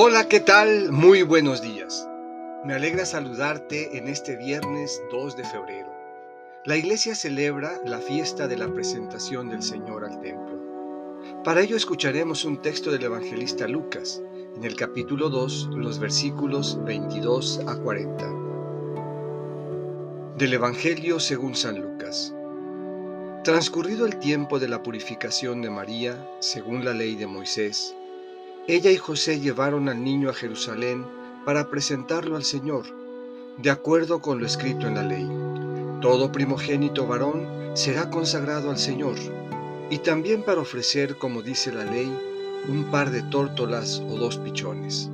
Hola, ¿qué tal? Muy buenos días. Me alegra saludarte en este viernes 2 de febrero. La iglesia celebra la fiesta de la presentación del Señor al templo. Para ello escucharemos un texto del evangelista Lucas, en el capítulo 2, los versículos 22 a 40. Del Evangelio según San Lucas. Transcurrido el tiempo de la purificación de María, según la ley de Moisés, ella y José llevaron al niño a Jerusalén para presentarlo al Señor, de acuerdo con lo escrito en la ley. Todo primogénito varón será consagrado al Señor, y también para ofrecer, como dice la ley, un par de tórtolas o dos pichones.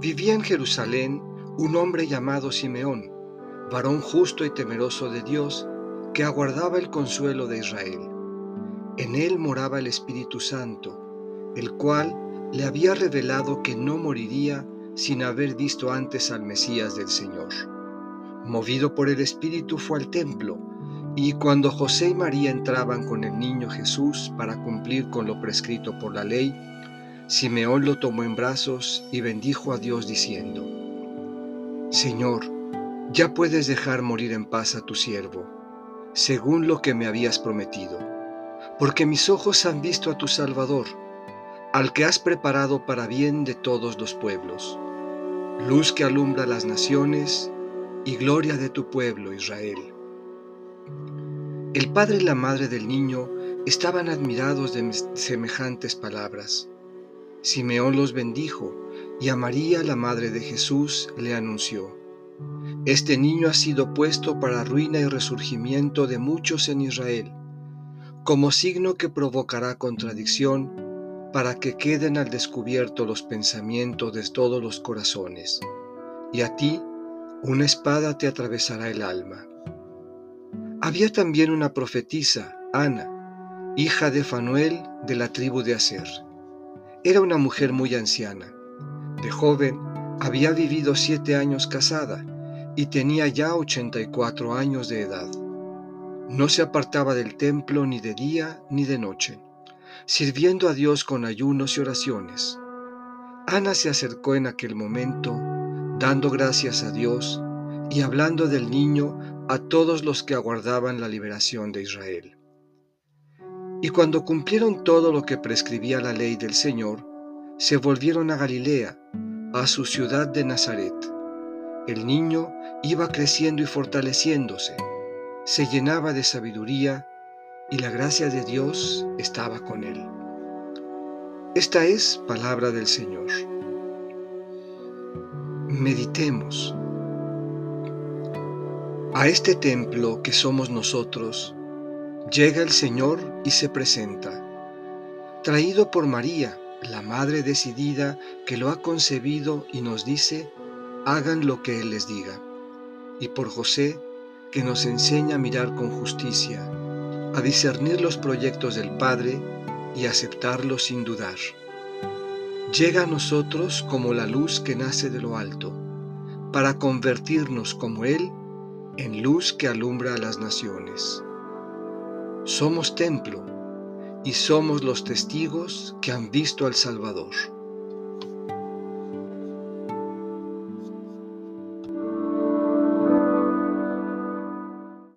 Vivía en Jerusalén un hombre llamado Simeón, varón justo y temeroso de Dios, que aguardaba el consuelo de Israel. En él moraba el Espíritu Santo, el cual le había revelado que no moriría sin haber visto antes al Mesías del Señor. Movido por el Espíritu fue al templo, y cuando José y María entraban con el niño Jesús para cumplir con lo prescrito por la ley, Simeón lo tomó en brazos y bendijo a Dios diciendo, Señor, ya puedes dejar morir en paz a tu siervo, según lo que me habías prometido, porque mis ojos han visto a tu Salvador, al que has preparado para bien de todos los pueblos, luz que alumbra las naciones y gloria de tu pueblo Israel. El padre y la madre del niño estaban admirados de semejantes palabras. Simeón los bendijo y a María, la madre de Jesús, le anunció, Este niño ha sido puesto para ruina y resurgimiento de muchos en Israel, como signo que provocará contradicción para que queden al descubierto los pensamientos de todos los corazones, y a ti una espada te atravesará el alma. Había también una profetisa, Ana, hija de Fanuel de la tribu de Aser. Era una mujer muy anciana. De joven había vivido siete años casada y tenía ya ochenta y cuatro años de edad. No se apartaba del templo ni de día ni de noche sirviendo a Dios con ayunos y oraciones. Ana se acercó en aquel momento, dando gracias a Dios y hablando del niño a todos los que aguardaban la liberación de Israel. Y cuando cumplieron todo lo que prescribía la ley del Señor, se volvieron a Galilea, a su ciudad de Nazaret. El niño iba creciendo y fortaleciéndose, se llenaba de sabiduría y la gracia de Dios estaba con él. Esta es palabra del Señor. Meditemos. A este templo que somos nosotros, llega el Señor y se presenta, traído por María, la Madre decidida que lo ha concebido y nos dice, hagan lo que Él les diga, y por José, que nos enseña a mirar con justicia a discernir los proyectos del Padre y aceptarlos sin dudar. Llega a nosotros como la luz que nace de lo alto, para convertirnos como Él en luz que alumbra a las naciones. Somos templo y somos los testigos que han visto al Salvador.